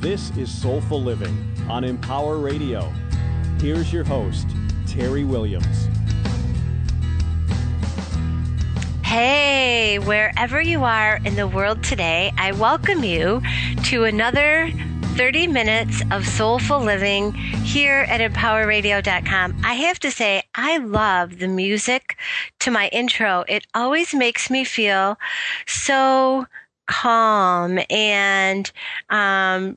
This is Soulful Living on Empower Radio. Here's your host, Terry Williams. Hey, wherever you are in the world today, I welcome you to another 30 minutes of soulful living here at empowerradio.com. I have to say, I love the music to my intro. It always makes me feel so calm and um,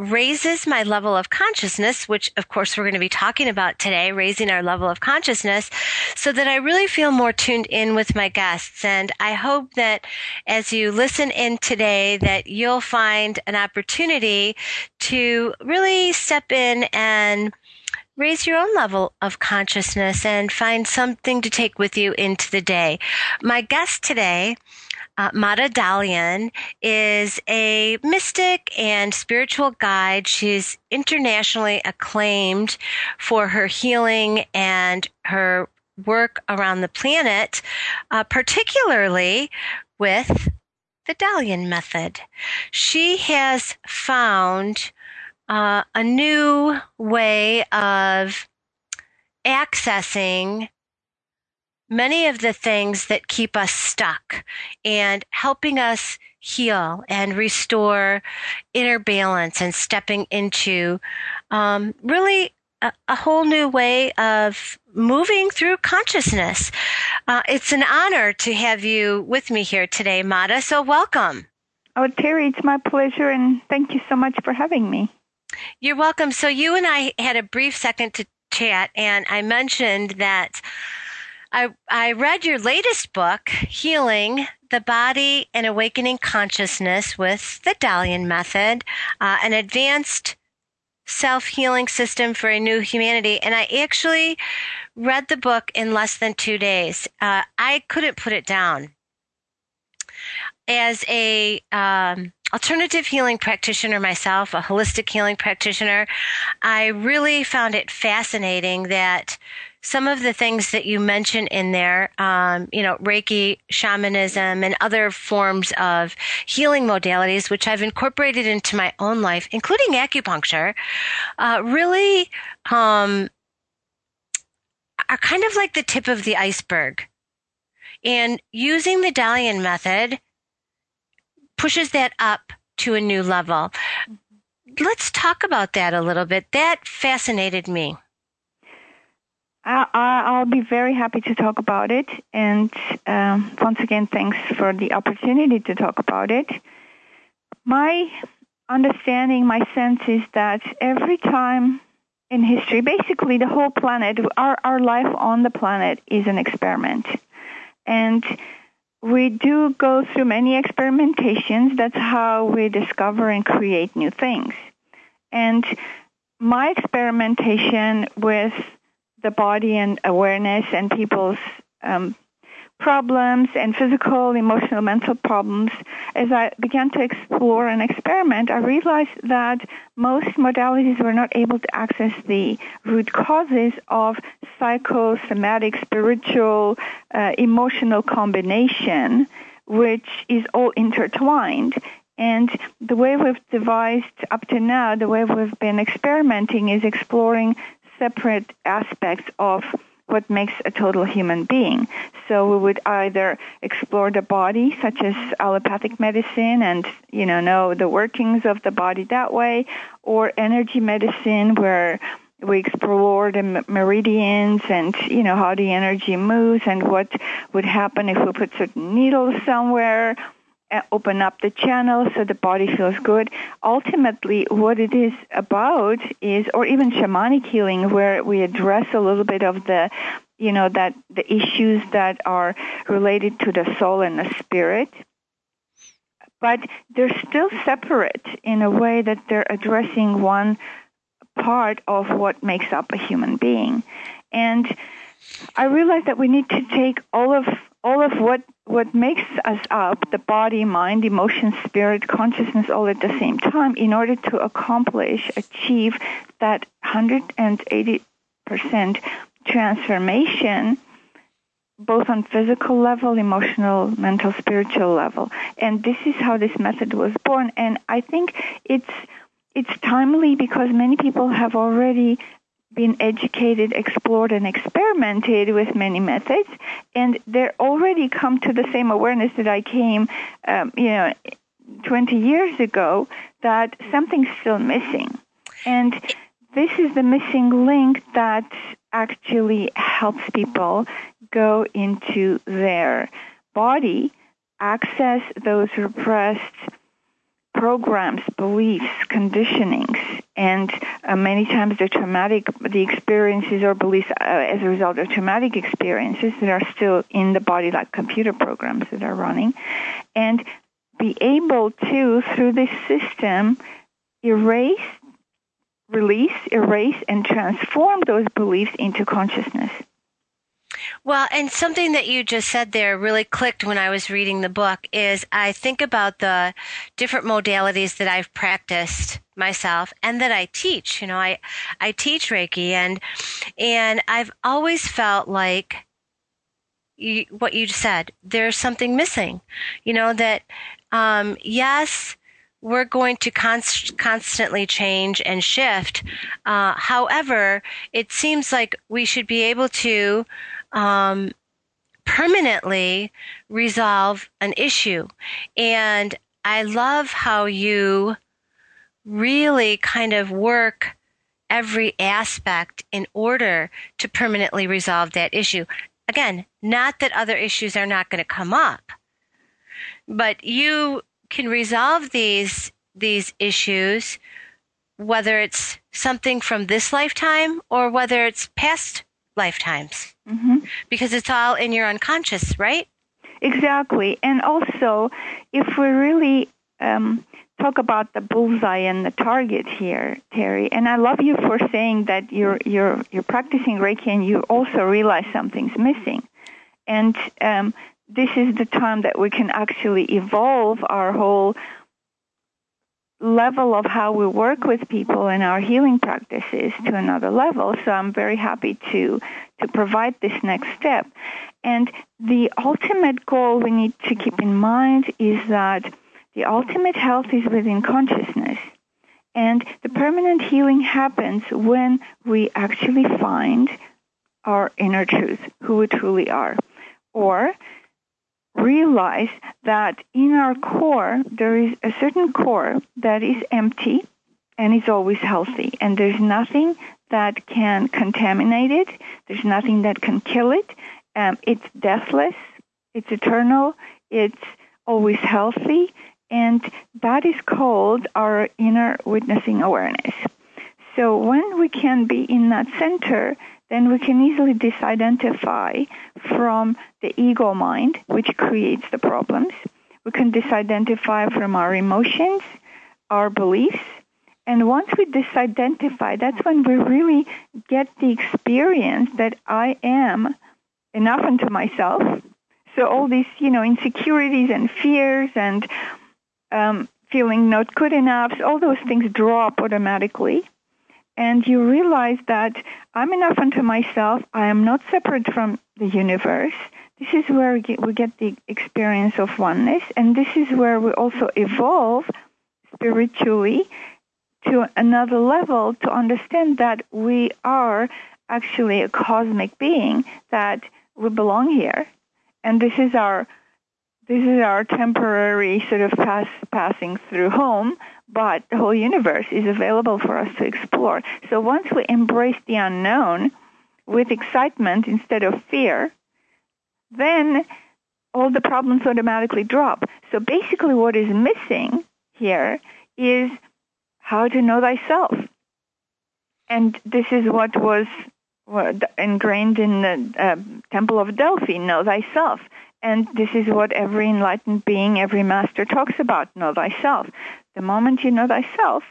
raises my level of consciousness, which of course we're going to be talking about today, raising our level of consciousness so that I really feel more tuned in with my guests. And I hope that as you listen in today, that you'll find an opportunity to really step in and raise your own level of consciousness and find something to take with you into the day. My guest today uh, Mada Dalian is a mystic and spiritual guide. She's internationally acclaimed for her healing and her work around the planet, uh, particularly with the Dalian method. She has found uh, a new way of accessing many of the things that keep us stuck and helping us heal and restore inner balance and stepping into um, really a, a, whole new way of moving through consciousness. Uh, it's an honor to have you with me here today, Mada. So welcome. Oh, Terry, it's my pleasure, and thank you so much for having me. You're welcome. So you and I had a brief second to chat, and I mentioned that I, I read your latest book, Healing the Body and Awakening Consciousness with the Dalian Method, uh, an advanced self healing system for a new humanity. And I actually read the book in less than two days. Uh, I couldn't put it down. As a um, alternative healing practitioner myself, a holistic healing practitioner, I really found it fascinating that some of the things that you mention in there, um, you know, Reiki, shamanism, and other forms of healing modalities, which I've incorporated into my own life, including acupuncture, uh, really um, are kind of like the tip of the iceberg. And using the Dalian method pushes that up to a new level. Let's talk about that a little bit. That fascinated me. I, will be very happy to talk about it. And um, once again, thanks for the opportunity to talk about it. My understanding, my sense is that every time in history, basically the whole planet, our, our life on the planet is an experiment. And we do go through many experimentations. That's how we discover and create new things. And my experimentation with the body and awareness and people's um, problems and physical, emotional, mental problems, as I began to explore and experiment, I realized that most modalities were not able to access the root causes of psychosomatic, spiritual, uh, emotional combination, which is all intertwined. And the way we've devised up to now, the way we've been experimenting is exploring separate aspects of what makes a total human being. So we would either explore the body, such as allopathic medicine, and you know know the workings of the body that way, or energy medicine, where we explore the meridians and you know how the energy moves and what would happen if we put certain needles somewhere Uh, open up the channel so the body feels good. Ultimately, what it is about is, or even shamanic healing, where we address a little bit of the, you know, that the issues that are related to the soul and the spirit. But they're still separate in a way that they're addressing one part of what makes up a human being. And I realize that we need to take all of all of what what makes us up, the body, mind, emotion, spirit, consciousness, all at the same time, in order to accomplish, achieve that 180% transformation, both on physical level, emotional, mental, spiritual level. And this is how this method was born. And I think it's it's timely because many people have already been educated, explored, and experimented with many methods, and they're already come to the same awareness that I came, um, you know, 20 years ago that something's still missing. And this is the missing link that actually helps people go into their body, access those repressed programs, beliefs, conditionings, and uh, many times the traumatic, the experiences or beliefs uh, as a result of traumatic experiences that are still in the body, like computer programs that are running, and be able to, through this system, erase, release, erase, and transform those beliefs into consciousness. Well, and something that you just said there really clicked when I was reading the book is I think about the different modalities that I've practiced myself and that I teach. You know, I I teach Reiki and and I've always felt like you, what you said, there's something missing. You know that um, yes, we're going to const- constantly change and shift. Uh, however, it seems like we should be able to um, permanently resolve an issue. And I love how you really kind of work every aspect in order to permanently resolve that issue. Again, not that other issues are not going to come up, but you can resolve these these issues whether it's something from this lifetime or whether it's past lifetimes. Mm-hmm. because it's all in your unconscious right? Exactly. And also if we really um, talk about the bullseye and the target here terry and i love you for saying that you're you're you're practicing reiki and you also realize something's missing. And um, this is the time that we can actually evolve our whole level of how we work with people and our healing practices to another level. So I'm very happy to to provide this next step. And the ultimate goal we need to keep in mind is that the ultimate health is within consciousness. And the permanent healing happens when we actually find our inner truth, who we truly are. Or realize that in our core, there is a certain core that is empty and is always healthy. And there's nothing that can contaminate it, there's nothing that can kill it. Um, it's deathless, it's eternal, it's always healthy, and that is called our inner witnessing awareness. So when we can be in that center, then we can easily disidentify from the ego mind, which creates the problems. We can disidentify from our emotions, our beliefs, and once we disidentify, that's when we really get the experience that I am enough unto myself. So all these, you know, insecurities and fears and um, feeling not good enough, all those things drop automatically and you realize that I'm enough unto myself. I am not separate from the universe. This is where we get, we get the experience of oneness, and this is where we also evolve spiritually to another level to understand that we are actually a cosmic being that we belong here, and this is our this is our temporary sort of pass, passing through home, but the whole universe is available for us to explore. So once we embrace the unknown with excitement instead of fear, then all the problems automatically drop. So basically, what is missing here is how to know thyself. And this is what was ingrained in the uh, Temple of Delphi know thyself. And this is what every enlightened being, every master talks about know thyself. The moment you know thyself,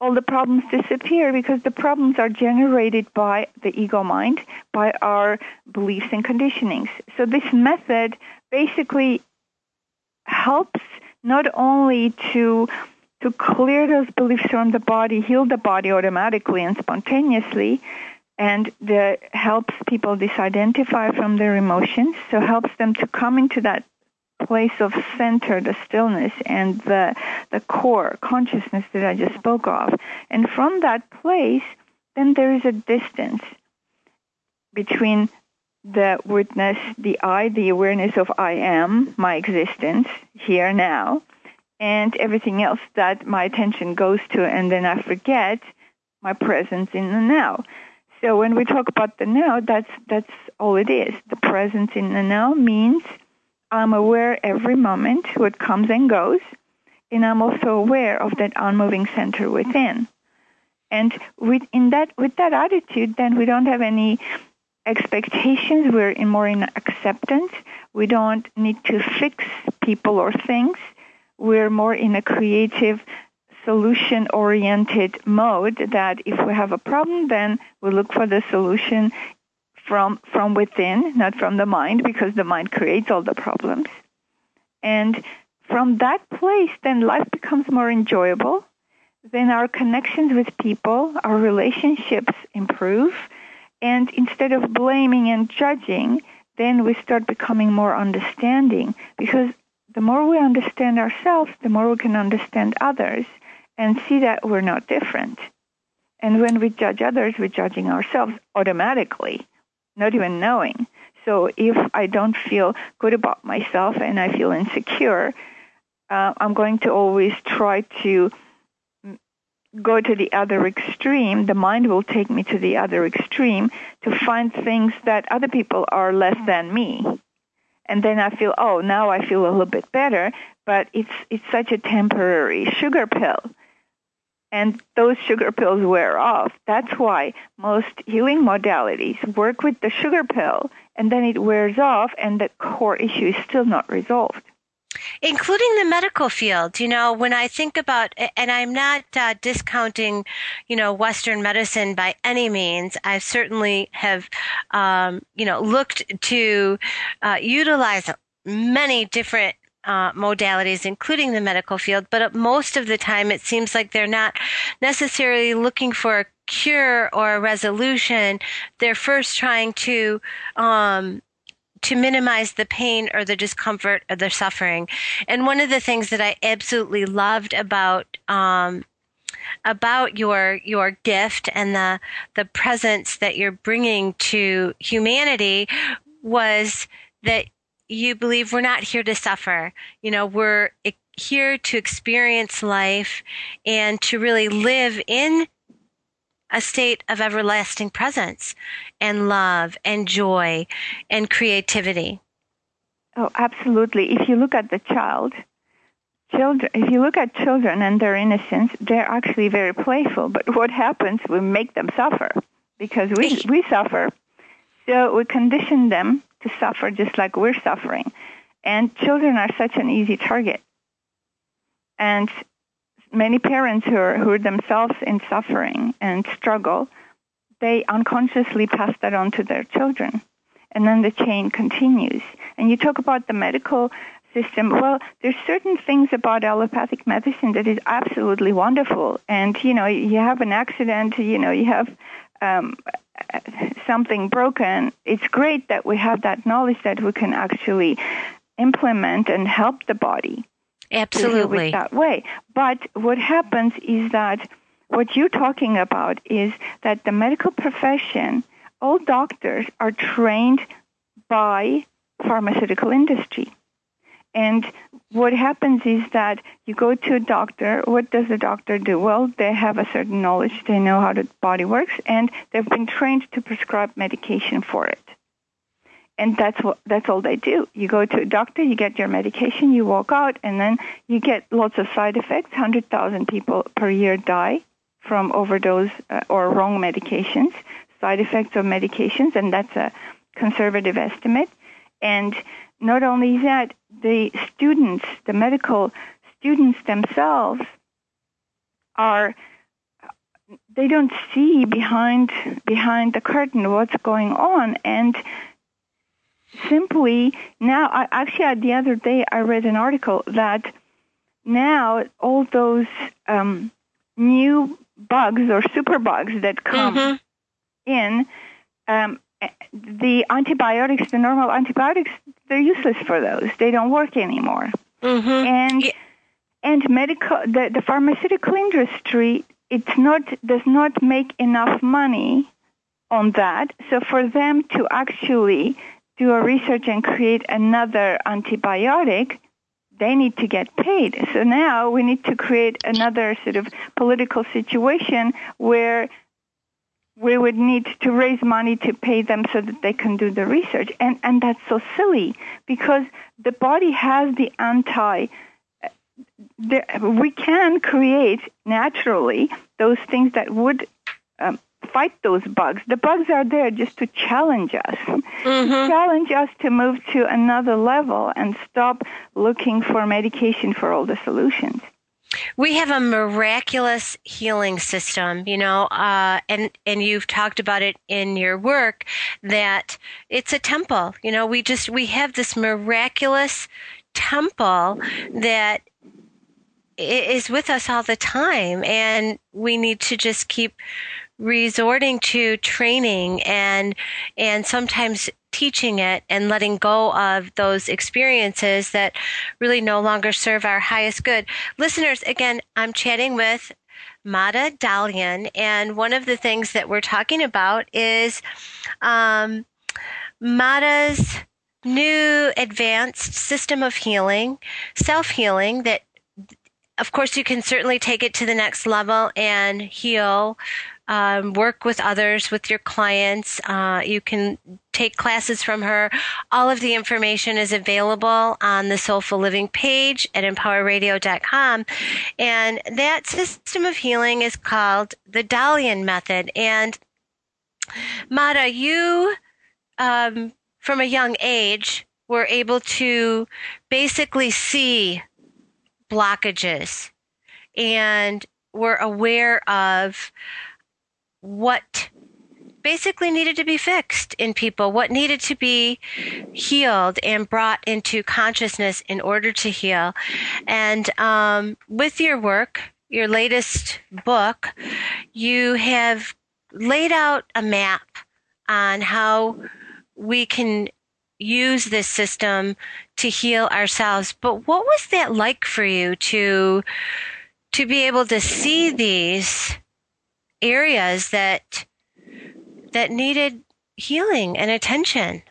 all the problems disappear because the problems are generated by the ego mind, by our beliefs and conditionings. So this method basically helps not only to to clear those beliefs from the body, heal the body automatically and spontaneously, and that helps people disidentify from their emotions, so helps them to come into that place of center, the stillness, and the the core consciousness that I just spoke of. And from that place, then there is a distance between the witness, the I, the awareness of I am, my existence here now, and everything else that my attention goes to, and then I forget my presence in the now. So when we talk about the now, that's that's all it is. The presence in the now means I'm aware every moment what comes and goes, and I'm also aware of that unmoving center within. And with in that with that attitude, then we don't have any expectations. We're in more in acceptance. We don't need to fix people or things. We're more in a creative solution oriented mode that if we have a problem, then we look for the solution from, from within, not from the mind, because the mind creates all the problems. And from that place, then life becomes more enjoyable. Then our connections with people, our relationships improve. And instead of blaming and judging, then we start becoming more understanding because the more we understand ourselves, the more we can understand others and see that we're not different. And when we judge others, we're judging ourselves automatically, not even knowing. So if I don't feel good about myself and I feel insecure, uh, I'm going to always try to go to the other extreme. The mind will take me to the other extreme to find things that other people are less than me. And then I feel, oh, now I feel a little bit better, but it's it's such a temporary sugar pill and those sugar pills wear off. That's why most healing modalities work with the sugar pill and then it wears off and the core issue is still not resolved. Including the medical field, you know, when I think about, and I'm not uh, discounting, you know, Western medicine by any means. I certainly have, um, you know, looked to uh, utilize many different uh, modalities, including the medical field, but most of the time it seems like they're not necessarily looking for a cure or a resolution. They're first trying to um, to minimize the pain or the discomfort or the suffering. And one of the things that I absolutely loved about um, about your your gift and the the presence that you're bringing to humanity was that you believe we're not here to suffer. You know, we're here to experience life and to really live in a state of everlasting presence and love and joy and creativity. Oh, absolutely. If you look at the child, children, if you look at children and their innocence, they're actually very playful. But what happens? We make them suffer because we we suffer. So we condition them to suffer just like we're suffering. And children are such an easy target. And many parents who are, who are themselves in suffering and struggle, they unconsciously pass that on to their children. And then the chain continues. And you talk about the medical system. Well, there's certain things about allopathic medicine that is absolutely wonderful. And, you know, you have an accident, you know, you have um, something broken, it's great that we have that knowledge that we can actually implement and help the body. Absolutely. that way. But what happens is that what you're talking about is that the medical profession, all doctors are trained by pharmaceutical industry. And what happens is that you go to a doctor. What does the doctor do? Well, they have a certain knowledge. They know how the body works, and they've been trained to prescribe medication for it. And that's what that's all they do. You go to a doctor, you get your medication, you walk out, and then you get lots of side effects. Hundred thousand people per year die from overdose uh, or wrong medications, side effects of medications, and that's a conservative estimate. And not only that, the students, the medical students themselves, are they don't see behind behind the curtain what's going on and simply now I, actually the other day i read an article that now all those um, new bugs or super bugs that come mm-hmm. in um, the antibiotics, the normal antibiotics, they're useless for those. They don't work anymore. Mm-hmm. And Yeah. and medical, the, the pharmaceutical industry, it's not does not make enough money on that. So for them to actually do a research and create another antibiotic, they need to get paid. So now we need to create another sort of political situation where we would need to raise money to pay them so that they can do the research. And and that's so silly because the body has the anti the, we can create naturally those things that would um, fight those bugs. The bugs are there just to challenge us, Mhm. challenge us to move to another level and stop looking for medication for all the solutions. We have a miraculous healing system, you know, uh, and and you've talked about it in your work that it's a temple. You know, we just we have this miraculous temple that is with us all the time, and we need to just keep resorting to training and and sometimes teaching it and letting go of those experiences that really no longer serve our highest good. Listeners, again, I'm chatting with Mada Dalian, and one of the things that we're talking about is um, Mada's new advanced system of healing, self healing that of course, you can certainly take it to the next level and heal, um, work with others, with your clients. Uh, you can take classes from her. All of the information is available on the Soulful Living page at empowerradio.com. And that system of healing is called the Dalian Method. And Mada, you, um, from a young age, were able to basically see blockages and were aware of what basically needed to be fixed in people, what needed to be healed and brought into consciousness in order to heal. And um, with your work, your latest book, you have laid out a map on how we can use this system to heal ourselves. But what was that like for you to to be able to see these areas that that needed healing and attention?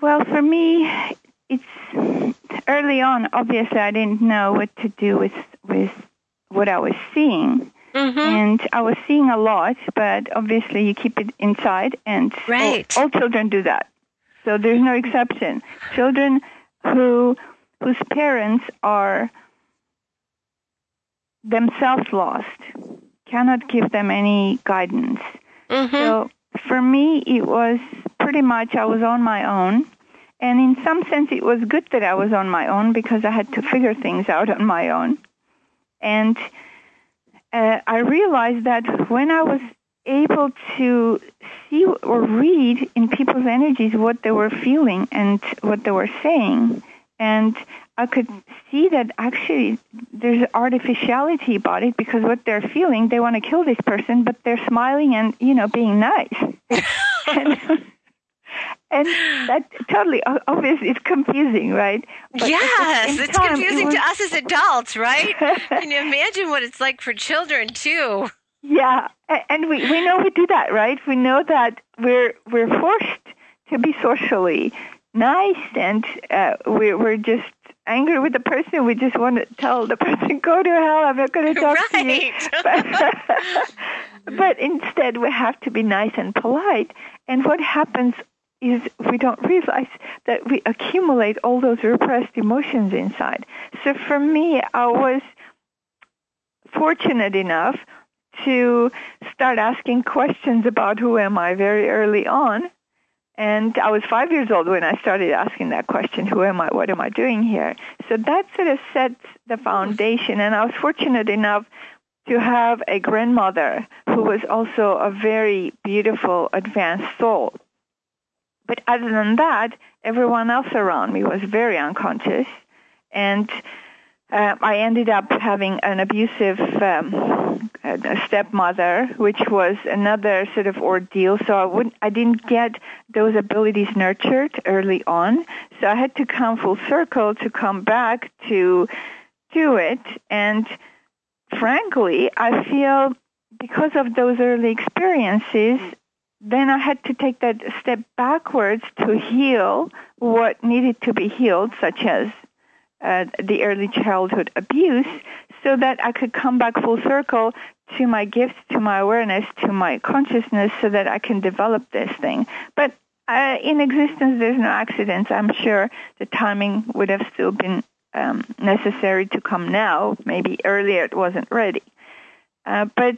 Well, for me, it's early on. Obviously, I didn't know what to do with with what I was seeing, Mm-hmm. and I was seeing a lot. But obviously, you keep it inside, and all- Right. all, children do that. So there's no exception. Children who whose parents are themselves lost cannot give them any guidance. Mm-hmm. So for me, it was pretty much I was on my own. And in some sense, it was good that I was on my own because I had to figure things out on my own. And uh, I realized that when I was able to see or read in people's energies what they were feeling and what they were saying, and I could see that actually there's artificiality about it because what they're feeling, they want to kill this person, but they're smiling and you know being nice. and, and that totally, obviously, it's confusing, right? But yes, it's time, it confusing was- to us as adults, right? Can you imagine what it's like for children too? Yeah, and we, we know we do that, right? We know that we're we're forced to be socially nice, and uh, we're we're just angry with the person. We just want to tell the person, "Go to hell! I'm not going to talk to you." But, but instead, we have to be nice and polite. And what happens is we don't realize that we accumulate all those repressed emotions inside. So for me, I was fortunate enough to start asking questions about who am I very early on. And I was five years old when I started asking that question, who am I? What am I doing here? So that sort of sets the foundation. And I was fortunate enough to have a grandmother who was also a very beautiful, advanced soul. But other than that, everyone else around me was very unconscious. And uh, I ended up having an abusive um, stepmother, which was another sort of ordeal. So I wouldn't, I didn't get those abilities nurtured early on. So I had to come full circle to come back to do it. And frankly, I feel because of those early experiences, then I had to take that step backwards to heal what needed to be healed, such as uh, the early childhood abuse, so that I could come back full circle to my gifts, to my awareness, to my consciousness, so that I can develop this thing. But uh, in existence, there's no accidents. I'm sure the timing would have still been um, necessary to come now. Maybe earlier it wasn't ready. Uh, but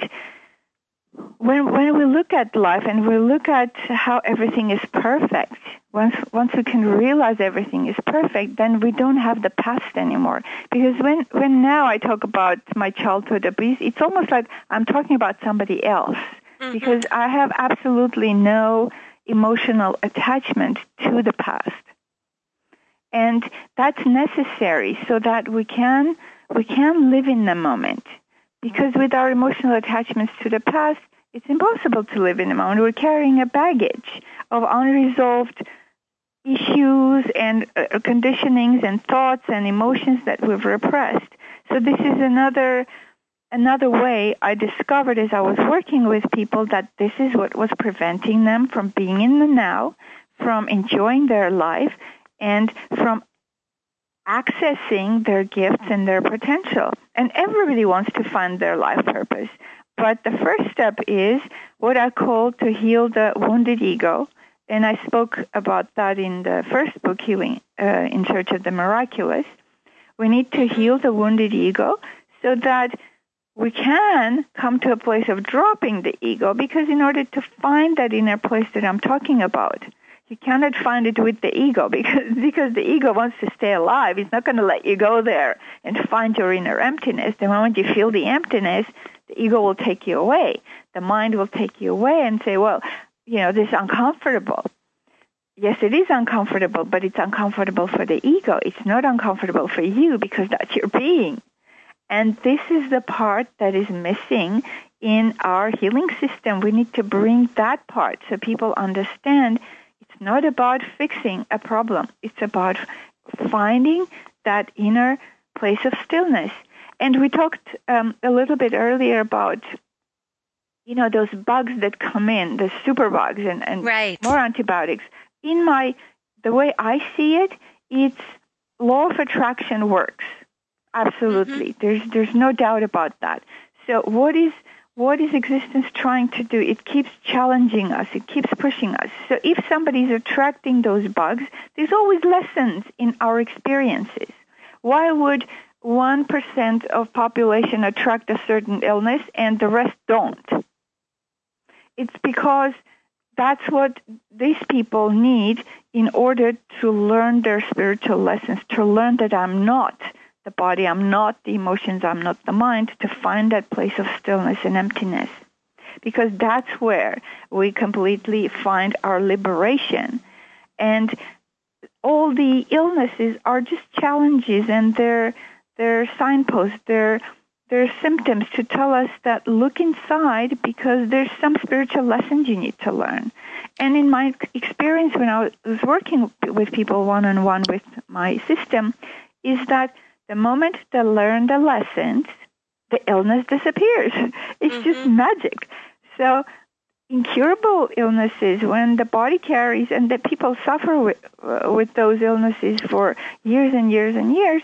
when when we look at life and we look at how everything is perfect, once once we can realize everything is perfect, then we don't have the past anymore. Because when when now I talk about my childhood abuse, it's almost like I'm talking about somebody else. Mm-hmm. Because I have absolutely no emotional attachment to the past. And that's necessary so that we can we can live in the moment because with our emotional attachments to the past, it's impossible to live in the moment. We're carrying a baggage of unresolved issues and uh, conditionings and thoughts and emotions that we've repressed. So this is another another way I discovered as I was working with people that this is what was preventing them from being in the now, from enjoying their life, and from accessing their gifts and their potential. And everybody wants to find their life purpose. But the first step is what I call to heal the wounded ego. And I spoke about that in the first book, Healing uh, in Search of the Miraculous. We need to heal the wounded ego so that we can come to a place of dropping the ego because in order to find that inner place that I'm talking about, you cannot find it with the ego because because the ego wants to stay alive. It's not going to let you go there and find your inner emptiness. The moment you feel the emptiness, the ego will take you away. The mind will take you away and say, "Well, you know, this is uncomfortable." Yes, it is uncomfortable, but it's uncomfortable for the ego. It's not uncomfortable for you because that's your being. And this is the part that is missing in our healing system. We need to bring that part so people understand it's not about fixing a problem. It's about finding that inner place of stillness. And we talked um, a little bit earlier about, you know, those bugs that come in, the super bugs and, and right. more antibiotics. In my, the way I see it, it's law of attraction works. Absolutely. Mm-hmm. There's, there's no doubt about that. So what is what is existence trying to do? It keeps challenging us. It keeps pushing us. So if somebody is attracting those bugs, there's always lessons in our experiences. Why would 1% of population attract a certain illness and the rest don't? It's because that's what these people need in order to learn their spiritual lessons, to learn that I'm not the body, I'm not the emotions, I'm not the mind, to find that place of stillness and emptiness. Because that's where we completely find our liberation. And all the illnesses are just challenges and they're, they're signposts, they're, they're symptoms to tell us that look inside because there's some spiritual lessons you need to learn. And in my experience when I was working with people one on one with my system, is that the moment they learn the lessons, the illness disappears. It's mm-hmm. just magic. So incurable illnesses when the body carries and the people suffer with, uh, with those illnesses for years and years and years,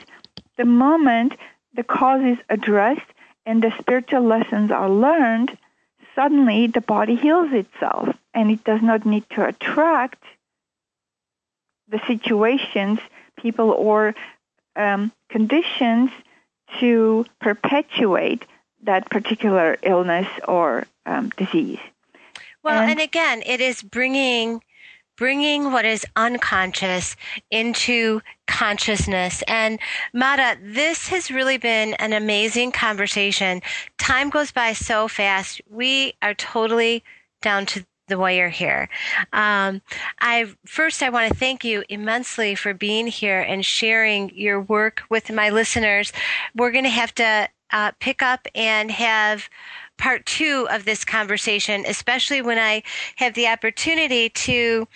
the moment the cause is addressed and the spiritual lessons are learned, suddenly the body heals itself and it does not need to attract the situations, people, or um, conditions to perpetuate that particular illness or um, disease. Well, and, and again, it is bringing bringing what is unconscious into consciousness. And Mada, this has really been an amazing conversation. Time goes by so fast. We are totally down to the warrior here. Um, I first I want to thank you immensely for being here and sharing your work with my listeners. We're going to have to uh, pick up and have part two of this conversation, especially when I have the opportunity to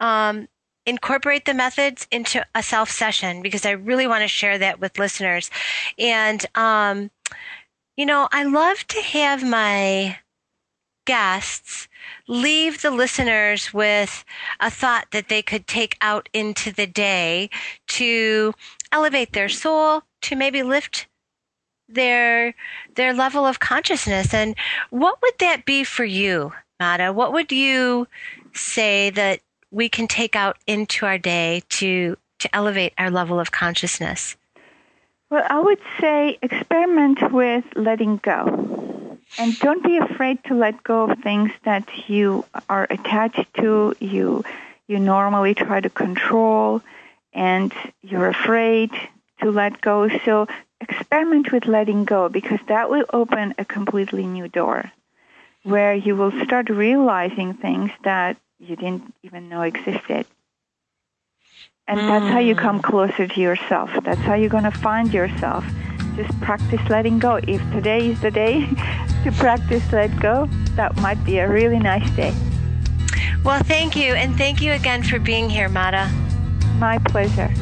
um, incorporate the methods into a self session because I really want to share that with listeners. And, um, you know, I love to have my guests leave the listeners with a thought that they could take out into the day to elevate their soul, to maybe lift their their level of consciousness. And what would that be for you Mada? What would you say that we can take out into our day to to elevate our level of consciousness? Well I would say experiment with letting go and don't be afraid to let go of things that you are attached to you you normally try to control and you're afraid to let go so experiment with letting go because that will open a completely new door where you will start realizing things that you didn't even know existed. And mm. that's how you come closer to yourself. That's how you're going to find yourself. Just practice letting go. If today is the day to practice let go, that might be a really nice day. Well, thank you. And thank you again for being here, Mada. My pleasure.